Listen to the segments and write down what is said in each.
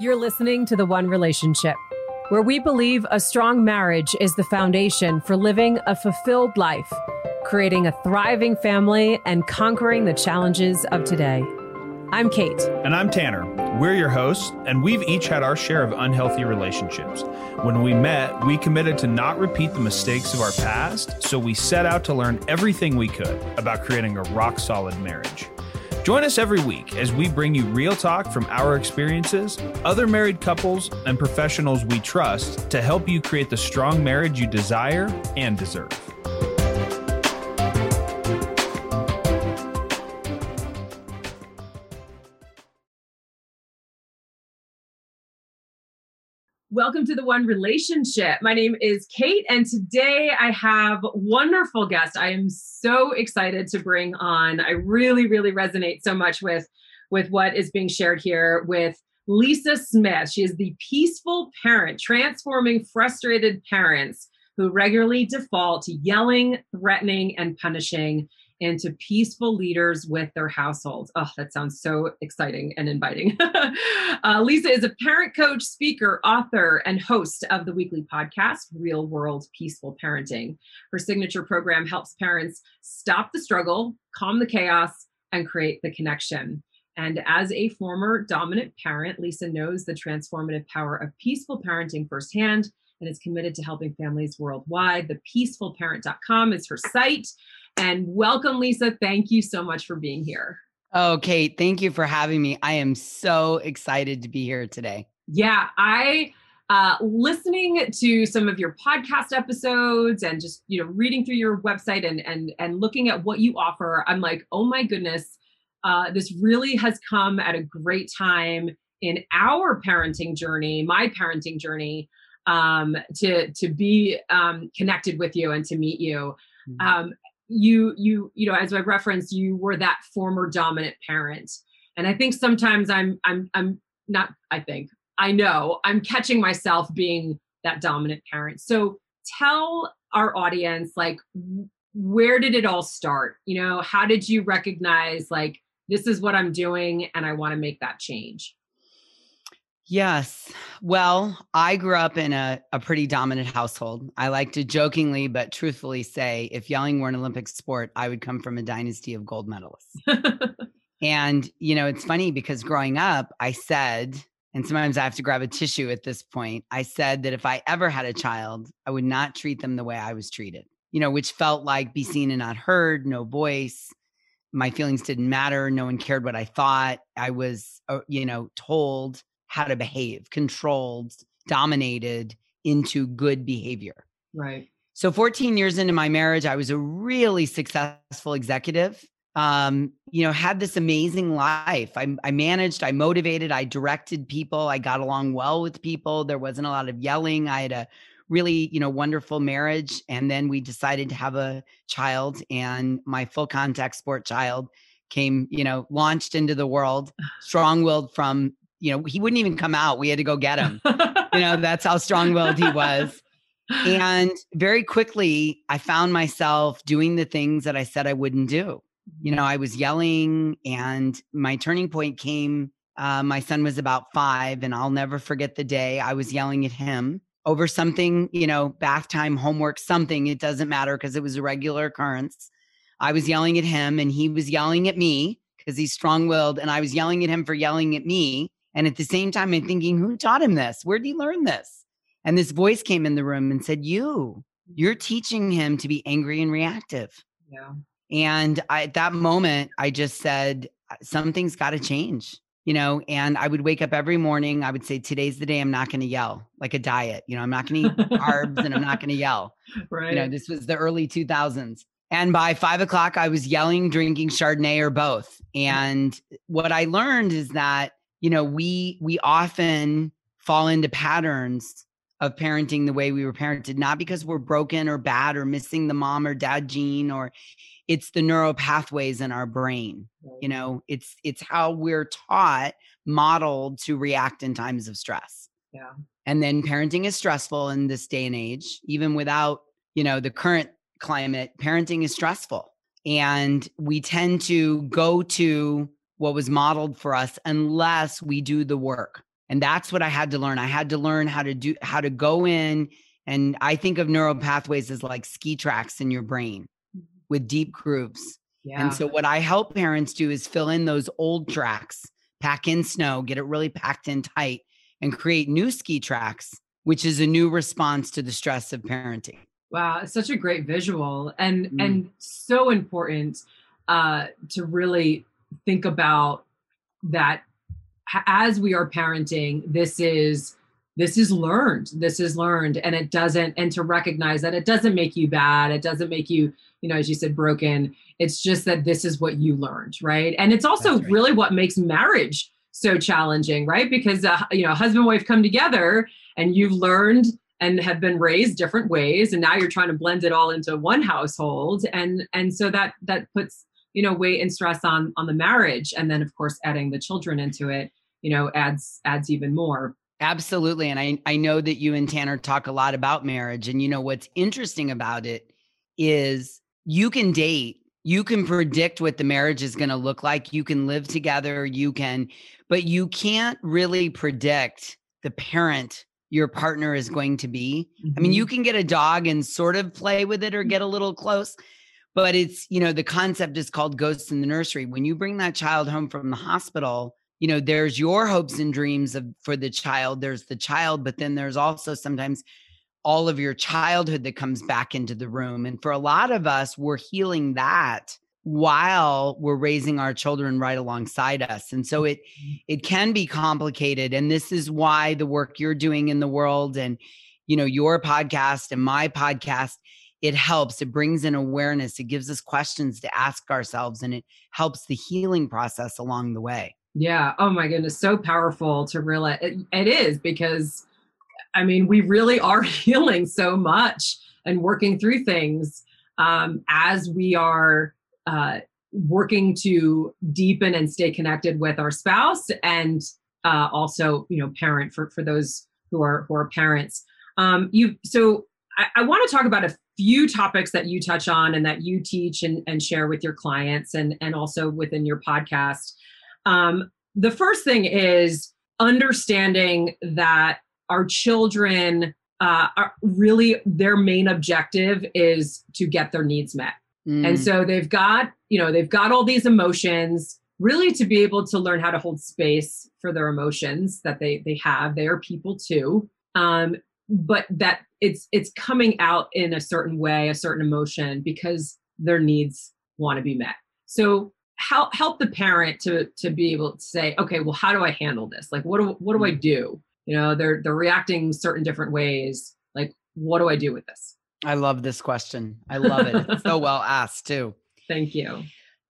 You're listening to The One Relationship, where we believe a strong marriage is the foundation for living a fulfilled life, creating a thriving family, and conquering the challenges of today. I'm Kate. And I'm Tanner. We're your hosts, and we've each had our share of unhealthy relationships. When we met, we committed to not repeat the mistakes of our past, so we set out to learn everything we could about creating a rock solid marriage. Join us every week as we bring you real talk from our experiences, other married couples, and professionals we trust to help you create the strong marriage you desire and deserve. Welcome to the One Relationship. My name is Kate, and today I have wonderful guest. I am so excited to bring on. I really, really resonate so much with with what is being shared here with Lisa Smith. She is the peaceful parent, transforming frustrated parents who regularly default to yelling, threatening, and punishing into peaceful leaders with their households. Oh, that sounds so exciting and inviting. uh, Lisa is a parent coach, speaker, author, and host of the weekly podcast, Real World Peaceful Parenting. Her signature program helps parents stop the struggle, calm the chaos, and create the connection. And as a former dominant parent, Lisa knows the transformative power of peaceful parenting firsthand and is committed to helping families worldwide. The peacefulparent.com is her site. And welcome, Lisa. Thank you so much for being here. Oh, Kate, thank you for having me. I am so excited to be here today. Yeah, I uh, listening to some of your podcast episodes and just you know reading through your website and and and looking at what you offer. I'm like, oh my goodness, uh, this really has come at a great time in our parenting journey, my parenting journey, um, to to be um, connected with you and to meet you. Mm-hmm. Um, you you you know as i referenced you were that former dominant parent. And i think sometimes i'm i'm i'm not i think i know i'm catching myself being that dominant parent. So tell our audience like where did it all start? You know how did you recognize like this is what i'm doing and i want to make that change Yes. Well, I grew up in a, a pretty dominant household. I like to jokingly but truthfully say if yelling were an Olympic sport, I would come from a dynasty of gold medalists. and, you know, it's funny because growing up, I said, and sometimes I have to grab a tissue at this point, I said that if I ever had a child, I would not treat them the way I was treated, you know, which felt like be seen and not heard, no voice. My feelings didn't matter. No one cared what I thought. I was, uh, you know, told how to behave, controlled, dominated into good behavior. Right. So 14 years into my marriage, I was a really successful executive. Um, you know, had this amazing life. I, I managed, I motivated, I directed people, I got along well with people. There wasn't a lot of yelling. I had a really, you know, wonderful marriage. And then we decided to have a child, and my full contact sport child came, you know, launched into the world, strong willed from you know, he wouldn't even come out. We had to go get him. you know, that's how strong willed he was. And very quickly, I found myself doing the things that I said I wouldn't do. You know, I was yelling, and my turning point came. Uh, my son was about five, and I'll never forget the day I was yelling at him over something, you know, bath time, homework, something. It doesn't matter because it was a regular occurrence. I was yelling at him, and he was yelling at me because he's strong willed, and I was yelling at him for yelling at me. And at the same time, I'm thinking, who taught him this? Where did he learn this? And this voice came in the room and said, You, you're teaching him to be angry and reactive. Yeah. And I, at that moment, I just said, uh, Something's got to change, you know. And I would wake up every morning. I would say, Today's the day I'm not going to yell, like a diet. You know, I'm not going to eat carbs and I'm not going to yell. Right. You know, this was the early 2000s. And by five o'clock, I was yelling, drinking Chardonnay or both. And what I learned is that you know we we often fall into patterns of parenting the way we were parented not because we're broken or bad or missing the mom or dad gene or it's the neural pathways in our brain you know? It's it's how we're taught modeled to react in times of stress. Yeah. And then parenting is stressful in this day and age even without you know the current climate parenting is stressful. And we tend to go to what was modeled for us unless we do the work. And that's what I had to learn. I had to learn how to do how to go in and I think of neural pathways as like ski tracks in your brain mm-hmm. with deep grooves. Yeah. And so what I help parents do is fill in those old tracks, pack in snow, get it really packed in tight and create new ski tracks, which is a new response to the stress of parenting. Wow, it's such a great visual and mm. and so important uh to really think about that as we are parenting, this is this is learned. This is learned, and it doesn't. And to recognize that it doesn't make you bad. It doesn't make you, you know, as you said, broken. It's just that this is what you learned, right? And it's also right. really what makes marriage so challenging, right? Because uh, you know, husband wife come together, and you've learned and have been raised different ways, and now you're trying to blend it all into one household, and and so that that puts you know weight and stress on on the marriage, and then of course adding the children into it you know adds adds even more absolutely and i i know that you and tanner talk a lot about marriage and you know what's interesting about it is you can date you can predict what the marriage is going to look like you can live together you can but you can't really predict the parent your partner is going to be mm-hmm. i mean you mm-hmm. can get a dog and sort of play with it or get a little close but it's you know the concept is called ghosts in the nursery. When you bring that child home from the hospital you know there's your hopes and dreams of for the child there's the child but then there's also sometimes all of your childhood that comes back into the room. And for a lot of us we're healing that while we're raising our children right alongside us. And so it mm-hmm. it can be complicated and this is why the work you're doing in the world and you know your podcast and my podcast it helps it brings in awareness it gives us questions to ask ourselves and it helps the healing process along the way yeah. Oh my goodness. So powerful to realize it, it is because I mean, we really are healing so much and working through things um, as we are uh, working to deepen and stay connected with our spouse and uh, also, you know, parent for, for those who are, who are parents. Um, you, so I, I want to talk about a few topics that you touch on and that you teach and, and share with your clients and, and also within your podcast. Um, the first thing is understanding that our children uh, are really their main objective is to get their needs met. Mm. And so they've got, you know, they've got all these emotions really to be able to learn how to hold space for their emotions that they they have. They are people too. Um, but that it's it's coming out in a certain way, a certain emotion because their needs want to be met. So help help the parent to to be able to say okay well how do i handle this? Like what do what do i mm. do? You know they're they're reacting certain different ways like what do i do with this? I love this question. I love it. It's so well asked too. Thank you.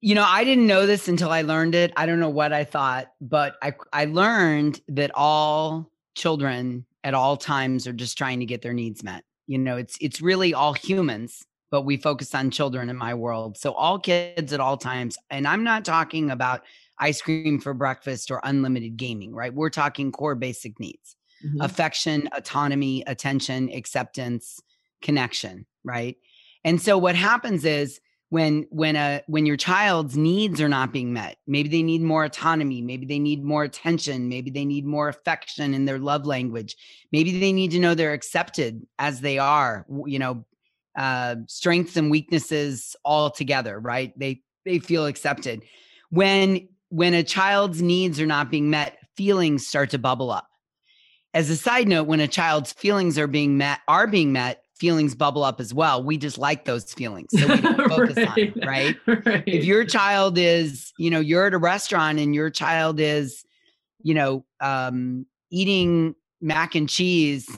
You know i didn't know this until i learned it. I don't know what i thought but i i learned that all children at all times are just trying to get their needs met you know it's it's really all humans but we focus on children in my world. So all kids at all times. And I'm not talking about ice cream for breakfast or unlimited gaming, right? We're talking core basic needs mm-hmm. affection, autonomy, attention, acceptance, connection, right? And so what happens is when when a when your child's needs are not being met maybe they need more autonomy maybe they need more attention maybe they need more affection in their love language maybe they need to know they're accepted as they are you know uh, strengths and weaknesses all together, right? They they feel accepted. When when a child's needs are not being met, feelings start to bubble up. As a side note, when a child's feelings are being met, are being met, feelings bubble up as well. We just like those feelings. So we don't focus right. on it, right? right? If your child is, you know, you're at a restaurant and your child is, you know, um, eating mac and cheese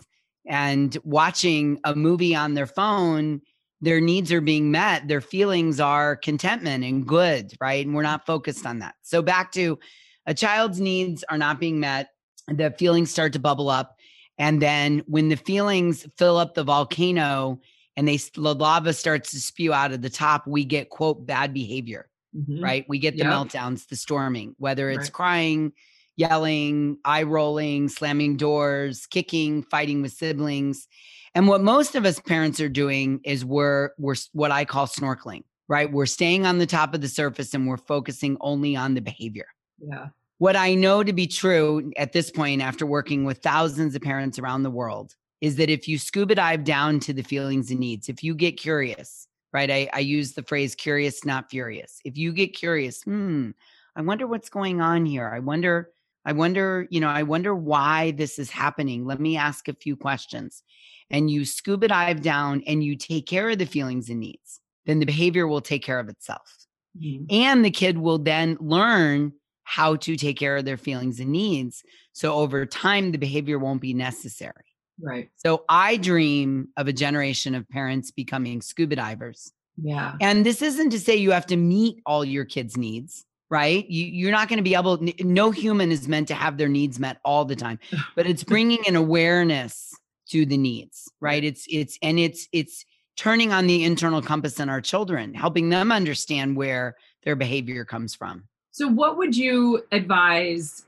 and watching a movie on their phone their needs are being met their feelings are contentment and good right and we're not focused on that so back to a child's needs are not being met the feelings start to bubble up and then when the feelings fill up the volcano and they the lava starts to spew out of the top we get quote bad behavior mm-hmm. right we get the meltdowns the storming whether it's right. crying yelling, eye rolling, slamming doors, kicking, fighting with siblings. And what most of us parents are doing is we're we're what I call snorkeling, right? We're staying on the top of the surface and we're focusing only on the behavior. Yeah. What I know to be true at this point, after working with thousands of parents around the world, is that if you scuba dive down to the feelings and needs, if you get curious, right? I, I use the phrase curious, not furious. If you get curious, hmm, I wonder what's going on here. I wonder, I wonder, you know, I wonder why this is happening. Let me ask a few questions. And you scuba dive down and you take care of the feelings and needs, then the behavior will take care of itself. Mm-hmm. And the kid will then learn how to take care of their feelings and needs. So over time, the behavior won't be necessary. Right. So I dream of a generation of parents becoming scuba divers. Yeah. And this isn't to say you have to meet all your kids' needs, right? You, you're not going to be able, no human is meant to have their needs met all the time, but it's bringing an awareness to the needs, right? It's, it's, and it's, it's turning on the internal compass in our children, helping them understand where their behavior comes from. So, what would you advise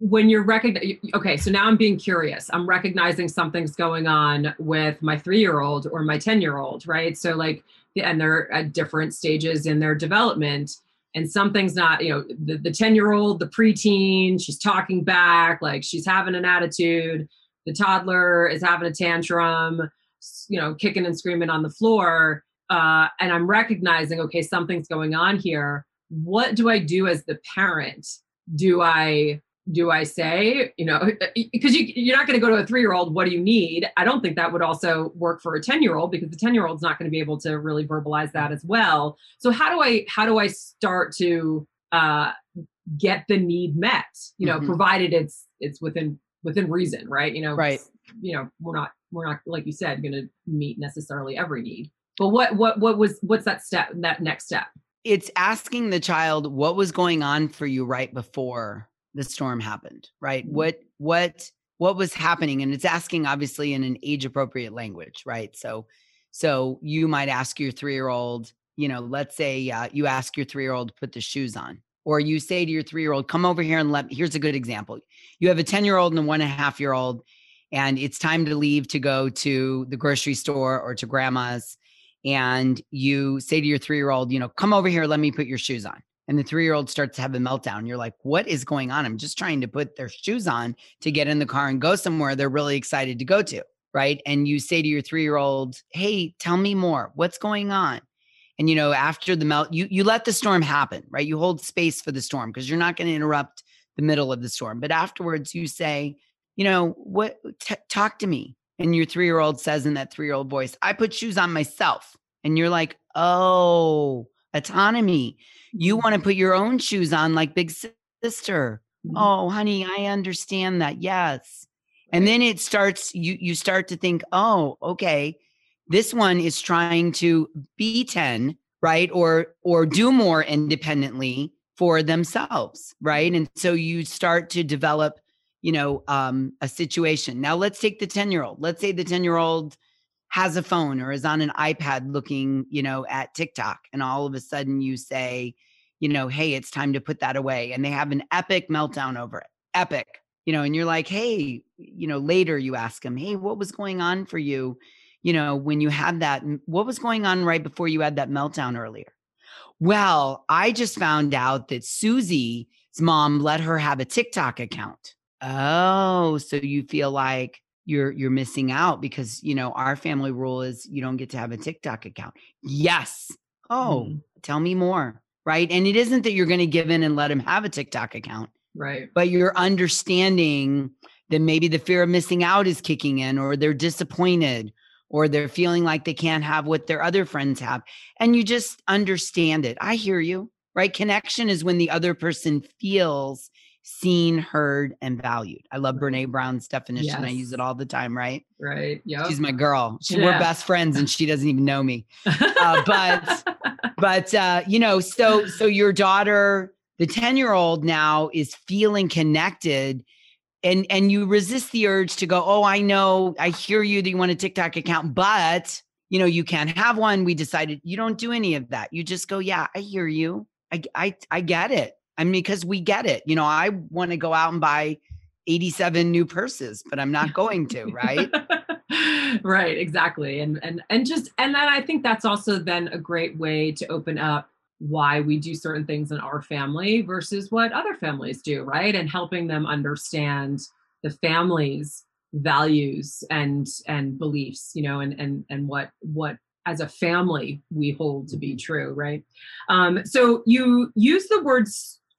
when you're recognizing okay so now i'm being curious. I'm recognizing something's going on with my three year old or my 10 year old right? So like and they're at different stages in their development and something's not you know the 10 year old the preteen she's talking back like she's having an attitude the toddler is having a tantrum you know kicking and screaming on the floor uh, and i'm recognizing okay something's going on here what do i do as the parent do i do I say, you know, because you, you're not going to go to a three year old, what do you need? I don't think that would also work for a 10 year old because the 10 year old's not going to be able to really verbalize that as well. So how do I, how do I start to uh, get the need met, you know, mm-hmm. provided it's, it's within, within reason, right? You know, right. You know, we're not, we're not, like you said, going to meet necessarily every need, but what, what, what was, what's that step, that next step? It's asking the child what was going on for you right before the storm happened, right? Mm-hmm. What what what was happening and it's asking obviously in an age appropriate language, right? So so you might ask your 3-year-old, you know, let's say uh, you ask your 3-year-old to put the shoes on or you say to your 3-year-old, "Come over here and let me, here's a good example. You have a 10-year-old and a one and a half year old and it's time to leave to go to the grocery store or to grandma's and you say to your 3-year-old, you know, "Come over here, let me put your shoes on." and the three year old starts to have a meltdown. You're like, what is going on? I'm just trying to put their shoes on to get in the car and go somewhere they're really excited to go to. Right. And you say to your three year old, hey, tell me more. What's going on? And you know, after the melt, you you let the storm happen, right? You hold space for the storm because you're not going to interrupt the middle of the storm. But afterwards, you say, you know, what? T- talk to me. And your three year old says in that three year old voice, I put shoes on myself. And you're like, oh, autonomy. You want to put your own shoes on like big sister. Mm-hmm. Oh, honey, I understand that. Yes. And then it starts you you start to think, "Oh, okay. This one is trying to be 10, right? Or or do more independently for themselves, right? And so you start to develop, you know, um a situation. Now let's take the 10-year-old. Let's say the 10-year-old has a phone or is on an iPad looking, you know, at TikTok and all of a sudden you say, you know, hey, it's time to put that away. And they have an epic meltdown over it. Epic. You know, and you're like, hey, you know, later you ask them, hey, what was going on for you? You know, when you had that, what was going on right before you had that meltdown earlier? Well, I just found out that Susie's mom let her have a TikTok account. Oh, so you feel like you're you're missing out because you know our family rule is you don't get to have a TikTok account. Yes. Oh, mm. tell me more right? And it isn't that you're going to give in and let them have a TikTok account. Right. But you're understanding that maybe the fear of missing out is kicking in or they're disappointed or they're feeling like they can't have what their other friends have. And you just understand it. I hear you, right? Connection is when the other person feels seen, heard, and valued. I love Brene Brown's definition. Yes. I use it all the time, right? Right. Yeah. She's my girl. She, yeah. We're best friends and she doesn't even know me. Uh, but but uh, you know, so so your daughter, the 10-year-old now is feeling connected and and you resist the urge to go, "Oh, I know, I hear you that you want a TikTok account, but you know, you can't have one. We decided you don't do any of that. You just go, "Yeah, I hear you. I I I get it." I mean, because we get it. You know, I want to go out and buy 87 new purses, but I'm not going to, right? right, exactly. And and and just and then I think that's also then a great way to open up why we do certain things in our family versus what other families do, right? And helping them understand the family's values and and beliefs, you know, and and and what what as a family we hold to be true, right? Um, so you use the word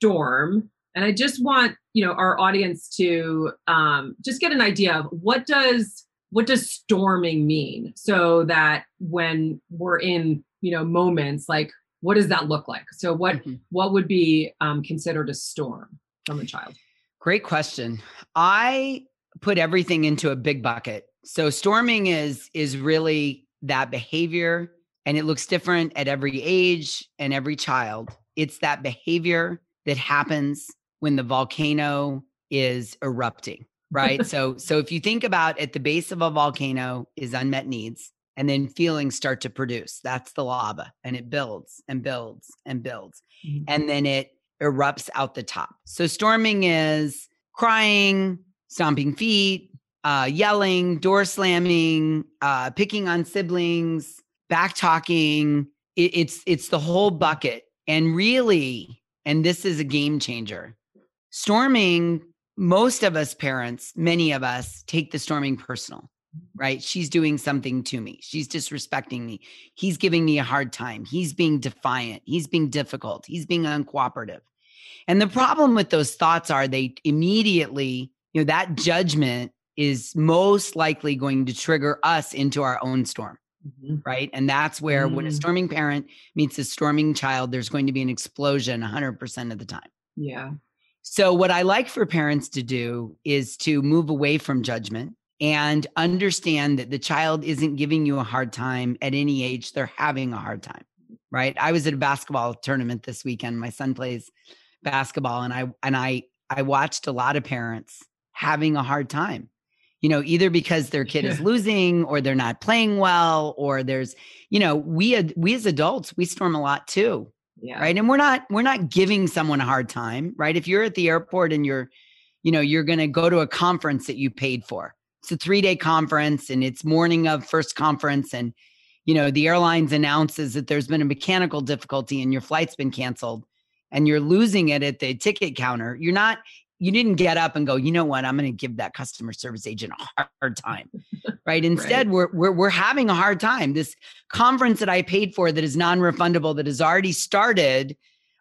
storm, and I just want you know our audience to um, just get an idea of what does what does storming mean, so that when we're in you know moments like what does that look like? So what mm-hmm. what would be um, considered a storm from a child? Great question. I put everything into a big bucket. So storming is is really that behavior and it looks different at every age and every child. It's that behavior that happens when the volcano is erupting, right? so so if you think about at the base of a volcano is unmet needs and then feelings start to produce. That's the lava and it builds and builds and builds. Mm-hmm. And then it erupts out the top. So storming is crying, stomping feet, uh, yelling, door slamming, uh, picking on siblings, back talking. It, it's it's the whole bucket. And really, and this is a game changer. Storming, most of us parents, many of us take the storming personal right? She's doing something to me. She's disrespecting me. He's giving me a hard time. He's being defiant. He's being difficult. He's being uncooperative. And the problem with those thoughts are they immediately, you know, that judgment is most likely going to trigger us into our own storm. Mm-hmm. Right. And that's where mm-hmm. when a mm. storming parent meets a storming child, there's going to be an explosion 100% of the time. Yeah. So, what I like for parents to do is to move away from judgment and understand that the child isn't giving you a hard time at any age they're having a hard time right i was at a basketball tournament this weekend my son plays basketball and i and i i watched a lot of parents having a hard time you know either because their kid is losing or they're not playing well or there's you know we we as adults we storm a lot too yeah. right? And we're not we're not giving someone a hard time right? If you're at the airport and you're you know you're going to go to a conference that you paid for it's a three day conference and it's morning of first conference and you know the airlines announces that there's been a mechanical difficulty and your flight's been canceled and you're losing it at the ticket counter you're not you didn't get up and go you know what i'm going to give that customer service agent a hard time right instead right. We're, we're we're having a hard time this conference that i paid for that is non-refundable that has already started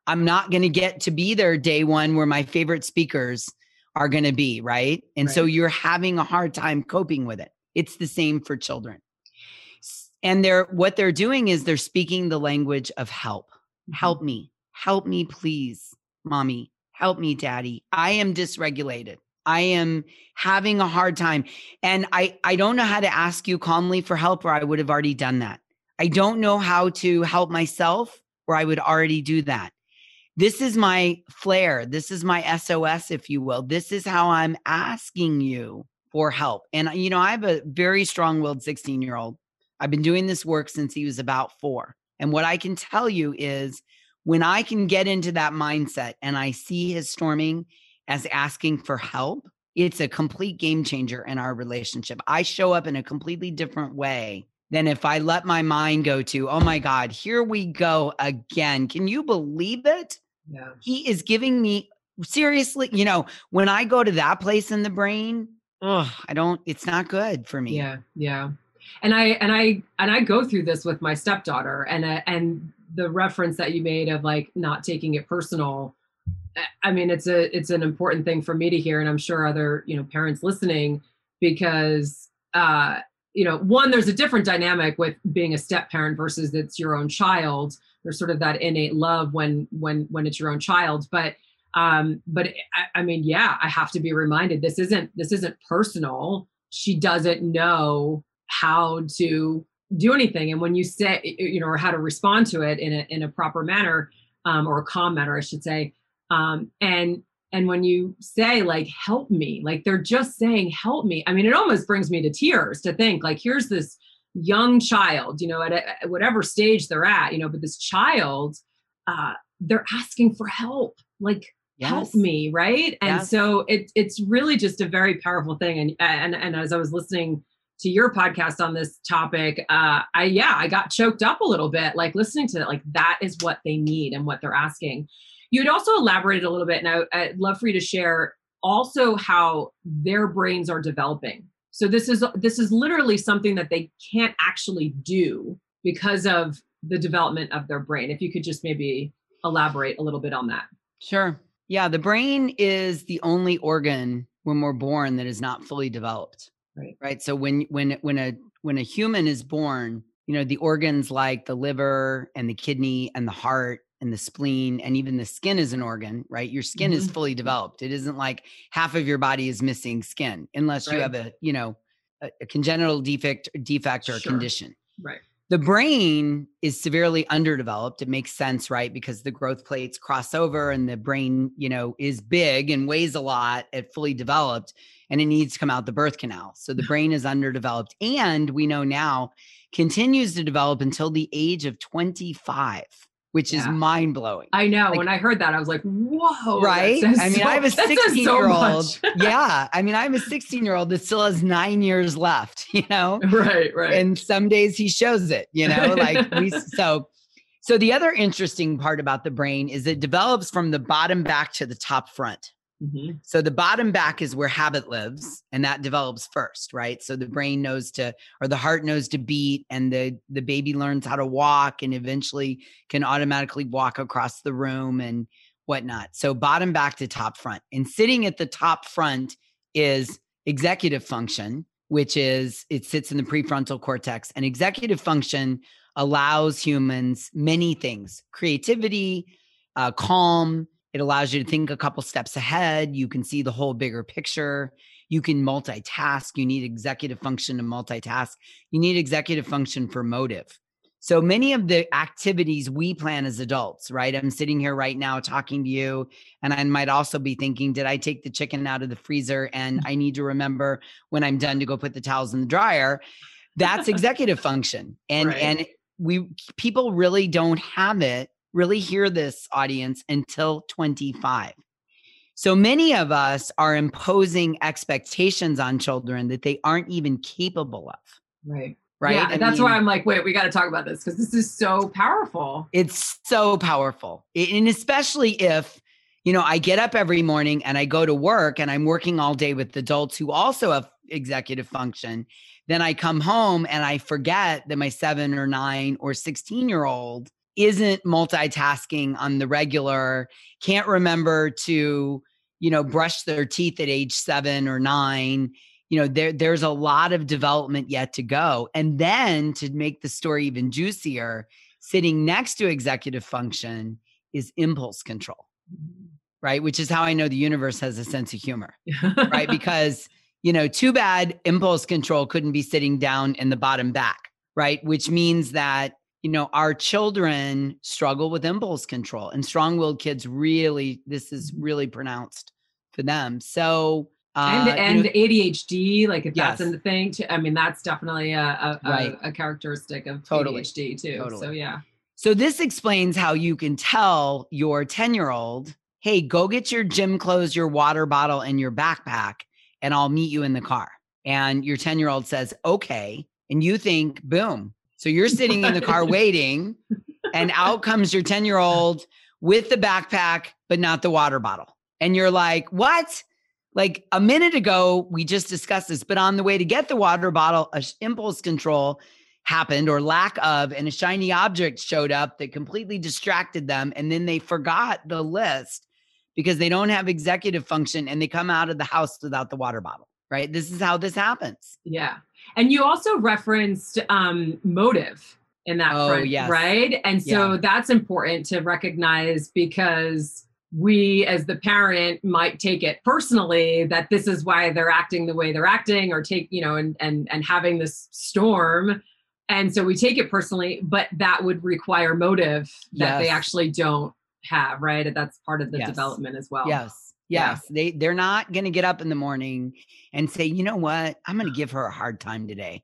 i'm not going to get to be there day one where my favorite speakers are going to be, right? And right. so you're having a hard time coping with it. It's the same for children. And they're what they're doing is they're speaking the language of help. Mm-hmm. Help me. Help me please, mommy. Help me, daddy. I am dysregulated. I am having a hard time and I I don't know how to ask you calmly for help or I would have already done that. I don't know how to help myself or I would already do that this is my flare. This is my SOS, if you will. This is how I'm asking you for help. And, you know, I have a very strong willed 16 year old. I've been doing this work since he was about four. And what I can tell you is when I can get into that mindset and I see his storming as asking for help, it's a complete game changer in our relationship. I show up in a completely different way than if I let my mind go to, oh my God, here we go again. Can you believe it? Yeah. He is giving me seriously, you know, when I go to that place in the brain, oh, I don't, it's not good for me. Yeah. Yeah. And I, and I, and I go through this with my stepdaughter and, uh, and the reference that you made of like not taking it personal. I mean, it's a, it's an important thing for me to hear. And I'm sure other, you know, parents listening because, uh, you know, one, there's a different dynamic with being a step parent versus it's your own child there's sort of that innate love when when when it's your own child but um but I, I mean yeah i have to be reminded this isn't this isn't personal she doesn't know how to do anything and when you say you know or how to respond to it in a in a proper manner um, or a calm manner i should say um, and and when you say like help me like they're just saying help me i mean it almost brings me to tears to think like here's this young child, you know, at, a, at whatever stage they're at, you know, but this child, uh, they're asking for help, like yes. help me, right? And yes. so it, it's really just a very powerful thing. And and and as I was listening to your podcast on this topic, uh, I yeah, I got choked up a little bit, like listening to it. Like that is what they need and what they're asking. You would also elaborated a little bit, and I, I'd love for you to share also how their brains are developing. So this is this is literally something that they can't actually do because of the development of their brain. If you could just maybe elaborate a little bit on that. Sure. Yeah, the brain is the only organ when we're born that is not fully developed. Right. Right. So when when when a when a human is born, you know, the organs like the liver and the kidney and the heart and the spleen and even the skin is an organ, right? Your skin mm-hmm. is fully developed. It isn't like half of your body is missing skin unless right. you have a, you know, a, a congenital defect defect or sure. condition. Right. The brain is severely underdeveloped. It makes sense, right? Because the growth plates cross over and the brain, you know, is big and weighs a lot at fully developed and it needs to come out the birth canal. So the brain is underdeveloped. And we know now continues to develop until the age of 25 which yeah. is mind blowing. I know. Like, when I heard that, I was like, whoa. Right. I mean, so, I have a 16 year old. yeah. I mean, I have a 16 year old that still has nine years left, you know? Right. Right. And some days he shows it, you know, like we, so, so the other interesting part about the brain is it develops from the bottom back to the top front. Mm-hmm. So the bottom back is where habit lives, and that develops first, right? So the brain knows to, or the heart knows to beat, and the the baby learns how to walk, and eventually can automatically walk across the room and whatnot. So bottom back to top front, and sitting at the top front is executive function, which is it sits in the prefrontal cortex, and executive function allows humans many things: creativity, uh, calm it allows you to think a couple steps ahead. You can see the whole bigger picture. You can multitask. You need executive function to multitask. You need executive function for motive. So many of the activities we plan as adults, right? I'm sitting here right now talking to you, and I might also be thinking, did I take the chicken out of the freezer? And I need to remember when I'm done to go put the towels in the dryer. That's executive function. And right. and we people really don't have it really hear this audience until 25. So many of us are imposing expectations on children that they aren't even capable of. Right. Right. Yeah. And that's mean, why I'm like, wait, we got to talk about this because this is so powerful. It's so powerful. And especially if, you know, I get up every morning and I go to work and I'm working all day with adults who also have executive function. Then I come home and I forget that my seven or nine or 16 year old isn't multitasking on the regular, can't remember to, you know, brush their teeth at age seven or nine. You know, there there's a lot of development yet to go. And then to make the story even juicier, sitting next to executive function is impulse control. Right. Which is how I know the universe has a sense of humor. right. Because, you know, too bad impulse control couldn't be sitting down in the bottom back. Right. Which means that you know, our children struggle with impulse control and strong willed kids really, this is mm-hmm. really pronounced for them. So, uh, and, and you know, ADHD, like if yes. that's in the thing, too, I mean, that's definitely a, a, right. a, a characteristic of totally. ADHD too. Totally. So, yeah. So, this explains how you can tell your 10 year old, hey, go get your gym clothes, your water bottle, and your backpack, and I'll meet you in the car. And your 10 year old says, okay. And you think, boom, so you're sitting in the car waiting, and out comes your 10 year old with the backpack, but not the water bottle. And you're like, what? Like a minute ago, we just discussed this, but on the way to get the water bottle, a impulse control happened or lack of, and a shiny object showed up that completely distracted them. And then they forgot the list because they don't have executive function and they come out of the house without the water bottle, right? This is how this happens. Yeah. And you also referenced um, motive in that oh, front, yes. right? And so yeah. that's important to recognize because we as the parent might take it personally that this is why they're acting the way they're acting or take you know and and and having this storm and so we take it personally but that would require motive that yes. they actually don't have right that's part of the yes. development as well yes Yes, yeah. they they're not going to get up in the morning and say, "You know what? I'm going to give her a hard time today."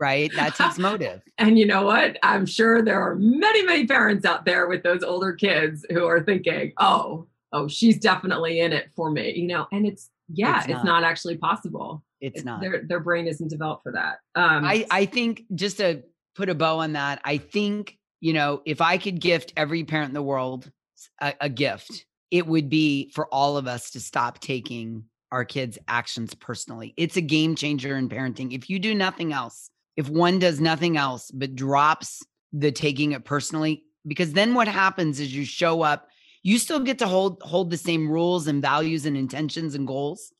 right? That takes motive. And you know what? I'm sure there are many many parents out there with those older kids who are thinking, "Oh, oh, she's definitely in it for me." You know, and it's yeah, It's it's, not. not. actually possible. It's not. Their their brain isn't developed for that. Um, I, I think just to put a bow on that, I think, you know, if I could gift every parent in the world a, a gift, it would be for all of us to stop taking our kids' actions personally. It's a game changer in parenting. If you do nothing else, if one does nothing else but drops the taking it personally, because then what happens is you show up, you still get to hold hold the same rules and values and intentions and goals,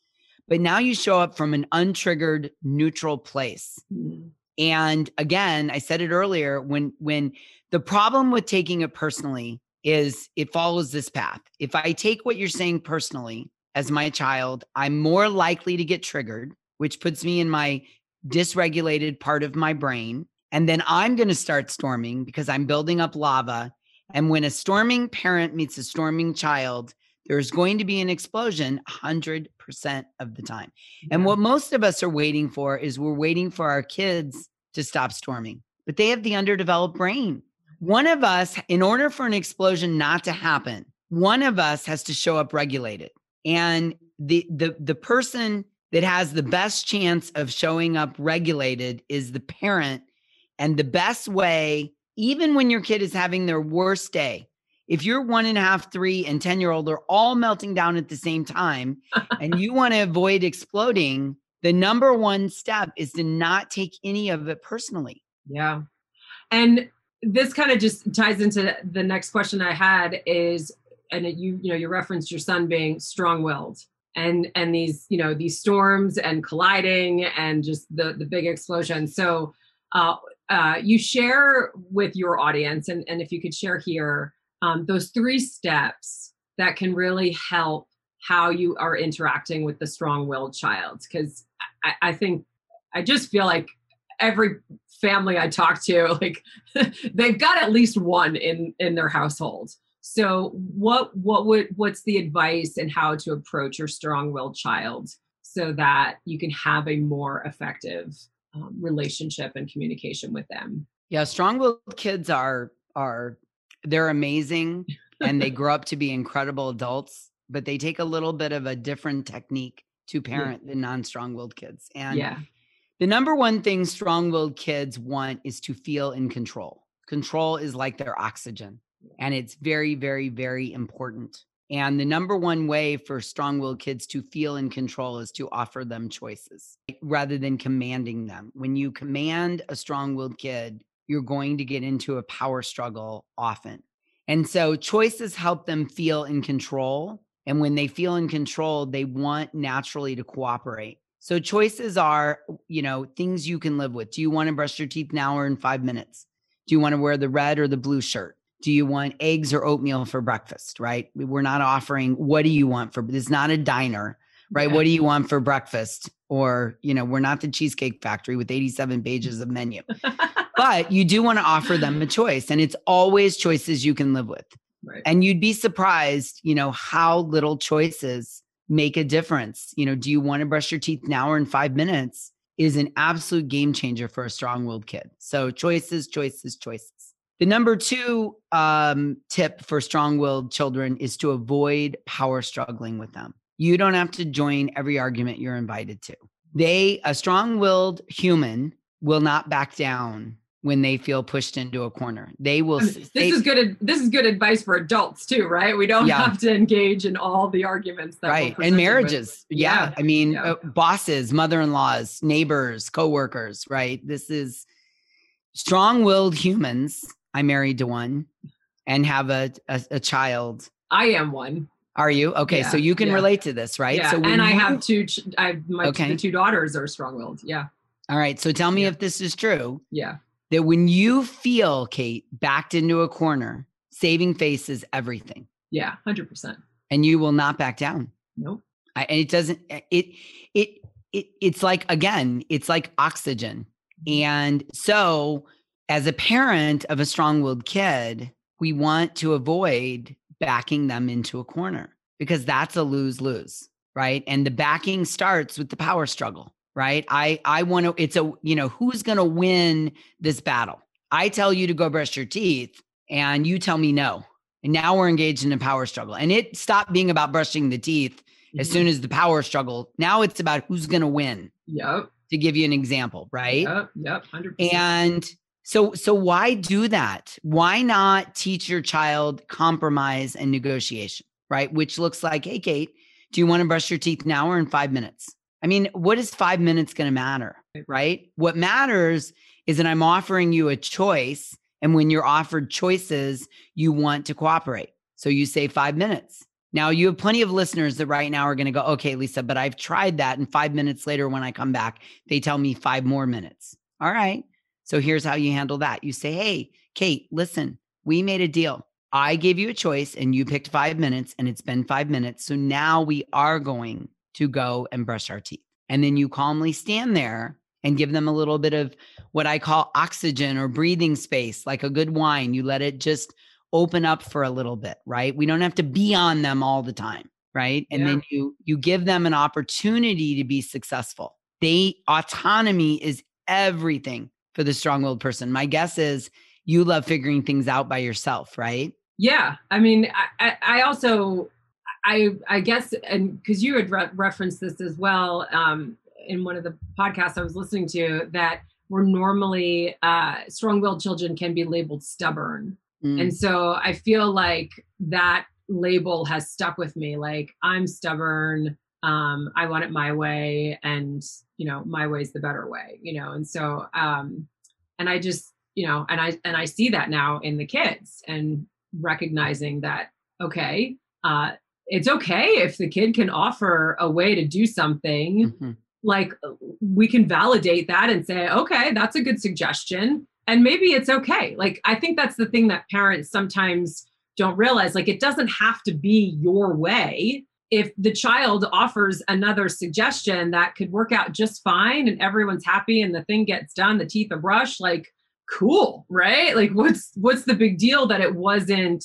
but now you show up from an untriggered neutral place. mm, And again, I said it earlier when when the problem with taking it personally is it follows this path. If I take what you're saying personally as my child, I'm more likely to get triggered, which puts me in my dysregulated part of my brain. And then I'm going to start storming because I'm building up lava. And when a storming parent meets a storming child, there's going to be an explosion 100% of the time. And what most of us are waiting for is we're waiting for our kids to stop storming, but they have the underdeveloped brain. One of us, in order for an explosion not to happen, one of us has to show up regulated. And the the the person that has the best chance of showing up regulated is the parent. And the best way, even when your kid is having their worst day, if you're one and a half, three, and 10 year old are all melting down at the same time, and you want to avoid exploding, the number one step is to not take any of it personally. Yeah. And this kind of just ties into the next question I had is and you you know you referenced your son being strong-willed and and these you know these storms and colliding and just the the big explosion. So uh, uh, you share with your audience and and if you could share here um, those three steps that can really help how you are interacting with the strong-willed child because I, I think I just feel like every family I talk to, like they've got at least one in in their household. So what what would what's the advice and how to approach your strong-willed child so that you can have a more effective um, relationship and communication with them? Yeah, strong-willed kids are are they're amazing and they grow up to be incredible adults, but they take a little bit of a different technique to parent than non-strong-willed kids. And yeah, The number one thing strong willed kids want is to feel in control. Control is like their oxygen, and it's very, very, very important. And the number one way for strong willed kids to feel in control is to offer them choices rather than commanding them. When you command a strong willed kid, you're going to get into a power struggle often. And so choices help them feel in control. And when they feel in control, they want naturally to cooperate. So choices are, you know, things you can live with. Do you want to brush your teeth now or in five minutes? Do you want to wear the red or the blue shirt? Do you want eggs or oatmeal for breakfast? Right. We're not offering what do you want for this is not a diner, right? Yeah. What do you want for breakfast? Or, you know, we're not the cheesecake factory with 87 pages of menu. but you do want to offer them a choice. And it's always choices you can live with. right. And you'd be surprised, you know, how little choices make a difference. You know, do you want to brush your teeth now or in five minutes is an absolute game changer for a strong willed kid. So choices, choices, choices. The number two um, tip for strong willed children is to avoid power struggling with them. You don't have to join every argument you're invited to. They, a strong willed human, will not back down when they feel pushed into a corner. They will. I mean, s- this they- is good. This is good advice for adults too, right? We don't Yeah. have to engage in all the arguments that right and marriages yeah, Yeah, i mean yeah. uh, bosses mother-in-laws neighbors coworkers right this is strong-willed humans i'm married to one and have a, a, a child I am one. are you okay so you can relate to this right Yeah, so when and I you- have two. I have my Okay. the two daughters are strong-willed. Yeah, all right so tell me if this is true yeah, that when you feel kate backed into a corner saving face is everything. Yeah, hundred percent. and you will not back down. Nope. I, and it doesn't eh, it it it it's like again it's like oxygen. And so as a parent of a strong-willed kid we want to avoid backing them into a corner because that's a lose-lose right? And the backing starts with the power struggle right i i want to it's a you know who's going to win this battle i tell you to go brush your teeth and you tell me no and now we're engaged in a power struggle and it stopped being about brushing the teeth As Mhm. soon as the power struggle, now it's about who's going to win. Yep. To give you an example, right? Yep. Yep. Hundred percent. And so so why do that? Why not teach your child compromise and negotiation, right? Which looks like, hey Kate, do you want to brush your teeth now or in 5 minutes? I mean, what is 5 minutes going to matter, right? What matters is that I'm offering you a choice and when you're offered choices, you want to cooperate. So you say 5 minutes. Now you have plenty of listeners that right now are going to go, "Okay, Lisa, but I've tried that and 5 minutes later when I come back, they tell me 5 more minutes." All right. So here's how you handle that. You say, Hey, Kate, listen, we made a deal. I gave you a choice and you picked five minutes and it's been five minutes. So now we are going to go and brush our teeth. And then you calmly stand there and give them a little bit of what I call oxygen or breathing space, like a good wine. You let it just open up for a little bit, right? We don't have to be on them all the time, right? And Yeah. then you you give them an opportunity to be successful. They autonomy is everything for the strong-willed person. My guess is you love figuring things out by yourself, right? Yeah, I mean, I, I, I also, I, I guess, and because you had re- referenced this as well um, in one of the podcasts I was listening to, that we're normally uh, strong-willed children can be labeled stubborn, Mm. and so I feel like that label has stuck with me. Like I'm stubborn. Um, I want it my way, and you know, my way's the better way. You know, and so, um, and I just, you know, and I and I see that now in the kids, and recognizing that okay, uh, it's okay if the kid can offer a way to do something. Mhm. like we can validate that and say okay that's a good suggestion. And maybe it's okay. Like i think that's the thing that parents sometimes don't realize. Like it doesn't have to be your way. If the child offers another suggestion that could work out just fine and everyone's happy and the thing gets done the teeth are brushed like cool right? Like what's what's the big deal that it wasn't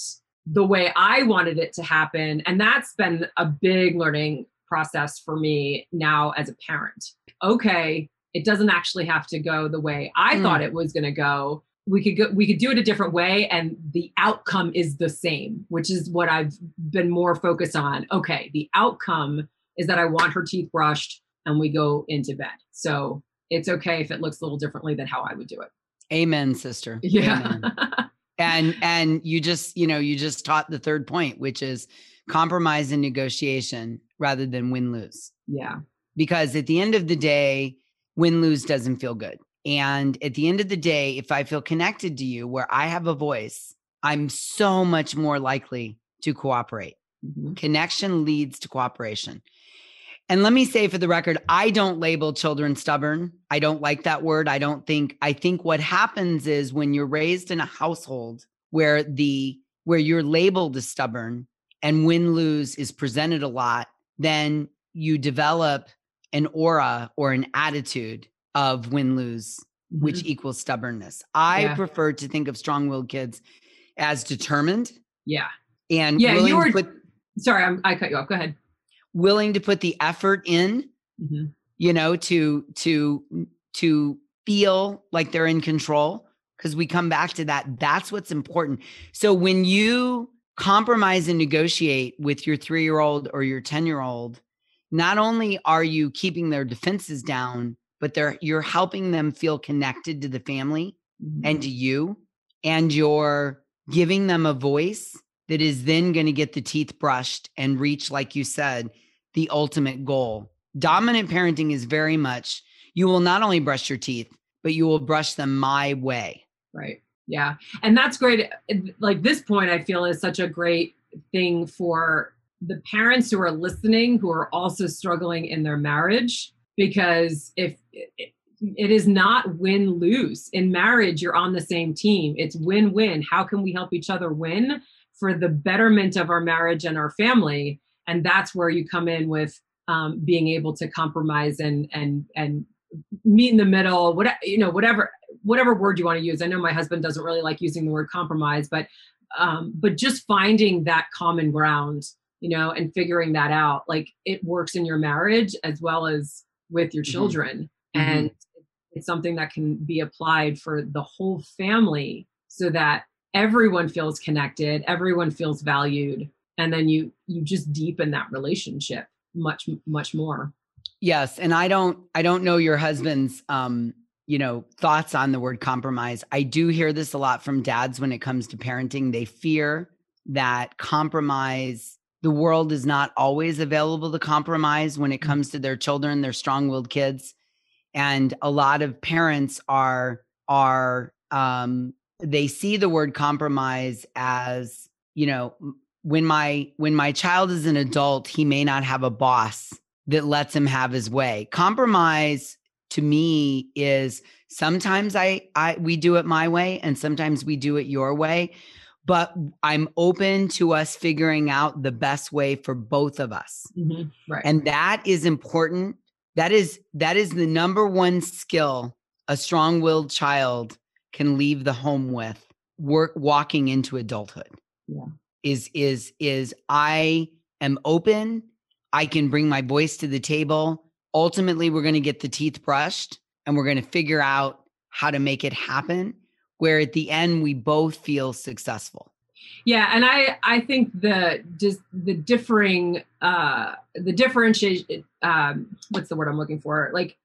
the way i wanted it to happen. And that's been a big learning process for me now as a parent. Okay it doesn't actually have to go the way i Mm. thought it was going to go. We could go we could do it a different way and the outcome is the same which is what i've been more focused on. Okay the outcome is that i want her teeth brushed and we go into bed. So it's okay if it looks a little differently than how i would do it. Amen, sister. yeah. Amen. and and you just you know you just taught the third point which is compromise and negotiation rather than win lose. Yeah. Because at the end of the day win lose doesn't feel good. And at the end of the day if i feel connected to you where i have a voice i'm so much more likely to cooperate. Mhm. connection leads to cooperation and let me say for the record i don't label children stubborn. I don't like that word. I don't think i think what happens is when you're raised in a household where the where you're labeled as stubborn and win lose is presented a lot then you develop an aura or an attitude of win lose which Mhm. equals stubbornness. I Yeah. prefer to think of strong-willed kids as determined yeah. and Yeah, you were- put sorry I'm, i cut you off. Go ahead willing to put the effort in Mhm. you know to to to feel like they're in control because we come back to that that's what's important so when you compromise and negotiate with your 3-year-old or your 10-year-old not only are you keeping their defenses down but they're you're helping them feel connected to the family Mhm. and to you and you're giving them a voice that is then going to get the teeth brushed and reach like you said the ultimate goal dominant parenting is very much you will not only brush your teeth but you will brush them my way Right. Yeah. And that's great. Like this point, I feel is such a great thing for the parents who are listening who are also struggling in their marriage because if it, is not win lose in marriage you're on the same team it's win win how can we help each other win for the betterment of our marriage and our family and that's where you come in with um, being able to compromise and and and meet in the middle what you know whatever whatever word you want to use i know my husband doesn't really like using the word compromise but um but just finding that common ground you know and figuring that out like it works in your marriage as well as with your Mhm. children Mhm. and it's something that can be applied for the whole family so that everyone feels connected everyone feels valued and then you you just deepen that relationship much much more. Yes and i don't i don't know your husband's um you know thoughts on the word compromise. I do hear this a lot from dads when it comes to parenting. They fear that compromise the world is not always available to compromise when it mm. comes to their children their strong-willed kids. And a lot of parents are are um they see the word compromise as you know when my when my child is an adult he may not have a boss that lets him have his way. Compromise to me is sometimes i i we do it my way and sometimes we do it your way but i'm open to us figuring out the best way for both of us. Mm-hmm. right. And that is important. That is that is the number one skill a strong-willed child can leave the home with work walking into adulthood. Yeah is is is i am open i can bring my voice to the table. Ultimately we're going to get the teeth brushed and we're going to figure out how to make it happen where at the end we both feel successful. Yeah and i i think the just the differing uh the differentiation um what's the word i'm looking for? Like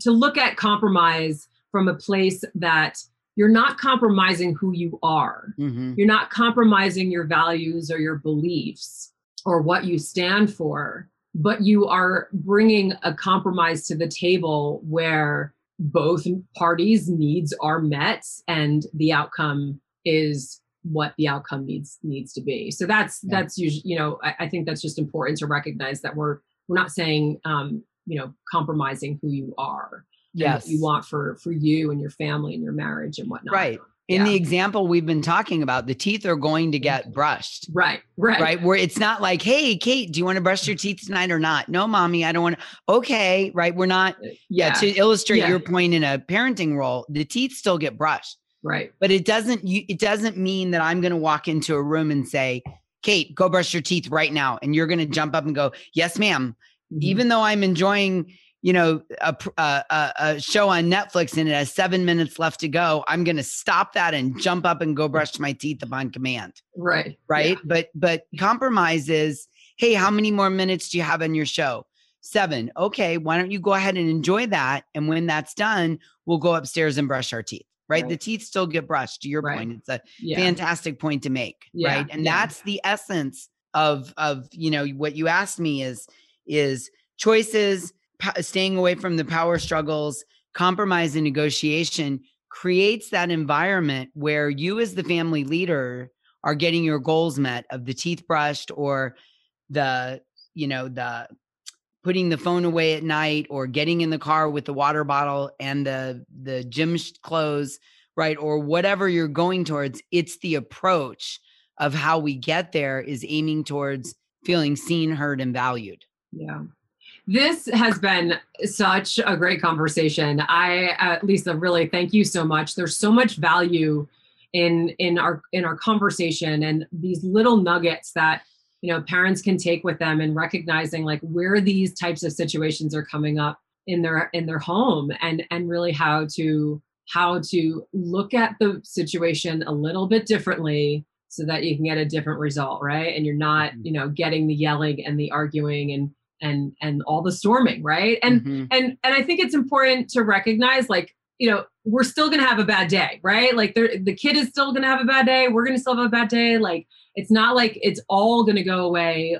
to look at compromise from a place that you're not compromising who you are. Mm-hmm. You're not compromising your values or your beliefs or what you stand for, but you are bringing a compromise to the table where both parties' needs are met and the outcome is what the outcome needs needs to be. So that's yeah. that's usually you know I, I, think that's just important to recognize that we're we're not saying um, you know compromising who you are yes. you want for for you and your family and your marriage and whatnot. Right. In yeah. the example we've been talking about, the teeth are going to get brushed. Right, right. Right. Where it's not like, hey, Kate, do you want to brush your teeth tonight or not? No, mommy, I don't want to. Okay. Right. We're not, uh, yeah. to illustrate yeah. your point in a parenting role, the teeth still get brushed. Right. But it doesn't, you, it doesn't mean that I'm going to walk into a room and say, Kate, go brush your teeth right now. And you're going to jump up and go, yes, madam mm-hmm. Even though I'm enjoying you know a, a, uh, uh, a, show on netflix and it has seven minutes left to go i'm going to stop that and jump up and go mm. brush my teeth upon command right right yeah. but but compromise is hey how many more minutes do you have on your show seven okay why don't you go ahead and enjoy that and when that's done we'll go upstairs and brush our teeth right, right. the teeth still get brushed to your right. point it's a yeah. fantastic point to make yeah. right and that's the essence of of you know what you asked me is is choices staying away from the power struggles, compromise and negotiation creates that environment where you as the family leader are getting your goals met of the teeth brushed or the you know the putting the phone away at night or getting in the car with the water bottle and the the gym clothes right or whatever you're going towards it's the approach of how we get there is aiming towards feeling seen heard and valued. Yeah this has been such a great conversation. I, at Lisa, really thank you so much. There's so much value in in our in our conversation and these little nuggets that you know parents can take with them and recognizing like where these types of situations are coming up in their in their home and and really how to how to look at the situation a little bit differently so that you can get a different result right and you're not mm-hmm. you know getting the yelling and the arguing and and and all the storming right? And mm-hmm. and and i think it's important to recognize like you know we're still to have a bad day right? Like the kid is still to have a bad day. We're to still have a bad day. Like it's not like it's all to go away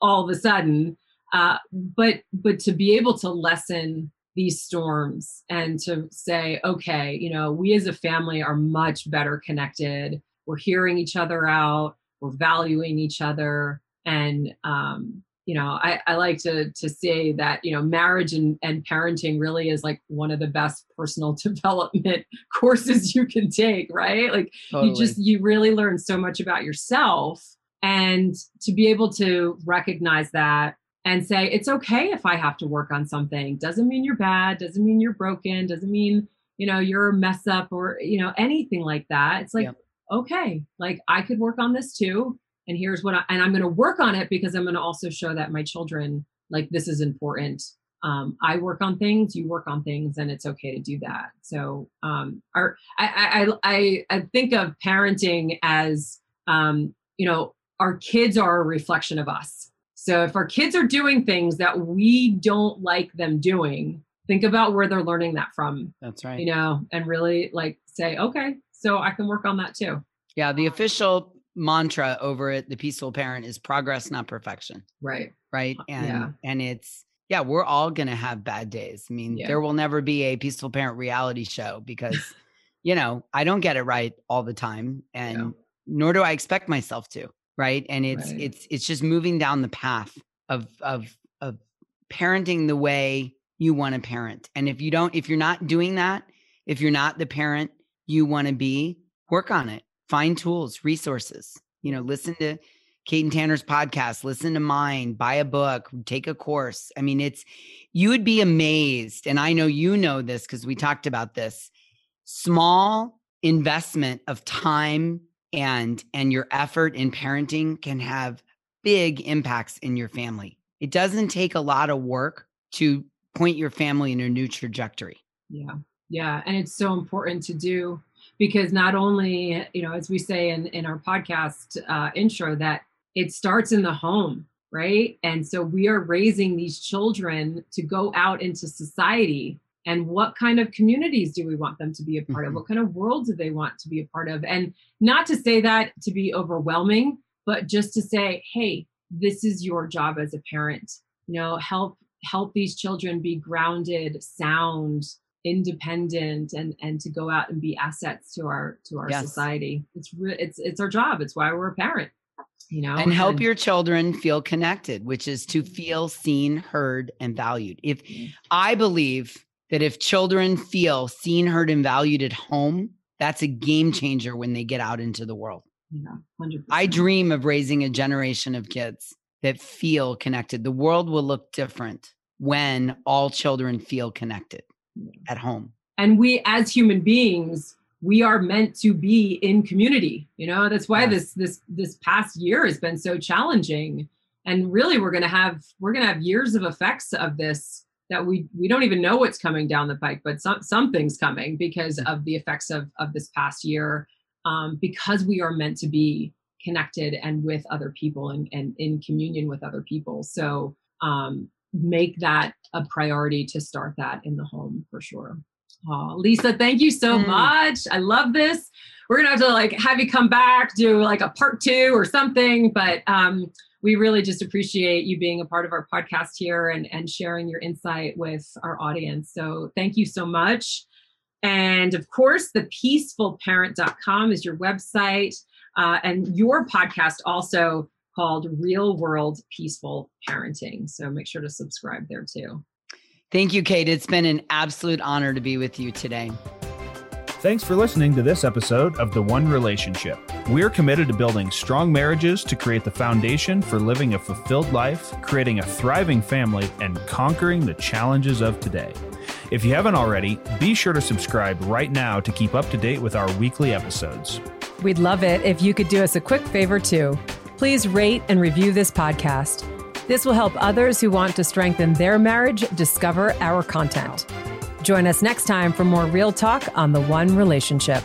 all of a sudden. Uh, but but to be able to lessen these storms and to say okay you know we as a family are much better connected. We're hearing each other out. We're valuing each other. And um, you know I, I like to to say that you know marriage and, and parenting really is like one of the best personal development courses you can take right? Like totally. you just you really learn so much about yourself and to be able to recognize that and say it's okay if i have to work on something. Doesn't mean you're bad doesn't mean you're broken doesn't mean you know you're a mess up or you know anything like that. It's like okay like i could work on this too and here's what I, and i'm going to work on it because i'm going to also show that my children like this is important um, i work on things you work on things and it's okay to do that so um, our, I, I, I, I think of parenting as um, you know our kids are a reflection of us So if our kids are doing things that we don't like them doing, think about where they're learning that from. That's right. You know, and really like say, okay, so I can work on that too. Yeah, the official mantra over at the peaceful parent is progress not perfection. Right. Right? Uh, And yeah. and it's yeah, we're all going to have bad days. I mean, Yeah. there will never be a peaceful parent reality show because you know, I don't get it right all the time and Yeah. nor do I expect myself to, right? And it's Right. it's it's just moving down the path of of of parenting the way you want to parent. And if you don't if you're not doing that, if you're not the parent you want to be, work on it. Find tools, resources. You know, listen to Kate and Tanner's podcast, listen to mine, buy a book, take a course. I mean, it's you would be amazed and I know you know this because we talked about this. Small investment of time and and your effort in parenting can have big impacts in your family. It doesn't take a lot of work to point your family in a new trajectory. Yeah. Yeah. And it's so important to do because not only, you know, as we say in, in our podcast uh, intro, that it starts in the home, right? And so we are raising these children to go out into society. And what kind of communities do we want them to be a part of? Mhm. What kind of world do they want to be a part of? And not to say that to be overwhelming, but just to say, hey, this is your job as a parent. You know, help help these children be grounded, sound, independent and and to go out and be assets to our to our Yes. society it's re- it's it's our job it's why we're a parent you know and help your children feel connected, which is to feel seen, heard, and valued. If Mhm. I believe that if children feel seen, heard, and valued at home, that's a game changer when they get out into the world. yeah 100% I dream of raising a generation of kids that feel connected. The world will look different when all children feel connected Yeah. At home. and we as human beings we are meant to be in community you know that's why Yes. this this this past year has been so challenging and really we're going to have we're to have years of effects of this that we we don't even know what's coming down the pike but some something's coming because of the effects of of this past year um, because we are meant to be connected and with other people and, and in communion with other people so um, make that a priority to start that in the home for sure Oh, Lisa, thank you so Mm. much. I love this. We're gonna have to like have you come back, do like a part two or something. But um, we really just appreciate you being a part of our podcast here and and sharing your insight with our audience. So thank you so much. And of course, the peacefulparent.com is your website, uh, and your podcast also called Real World Peaceful Parenting. So make sure to subscribe there too. Thank you, Kate. It's been an absolute honor to be with you today. Thanks for listening to this episode of The One Relationship. We're committed to building strong marriages to create the foundation for living a fulfilled life, creating a thriving family, and conquering the challenges of today. If you haven't already, be sure to subscribe right now to keep up to date with our weekly episodes. We'd love it if you could do us a quick favor too. Please rate and review this podcast. This will help others who want to strengthen their marriage discover our content. Join us next time for more real talk on the one relationship.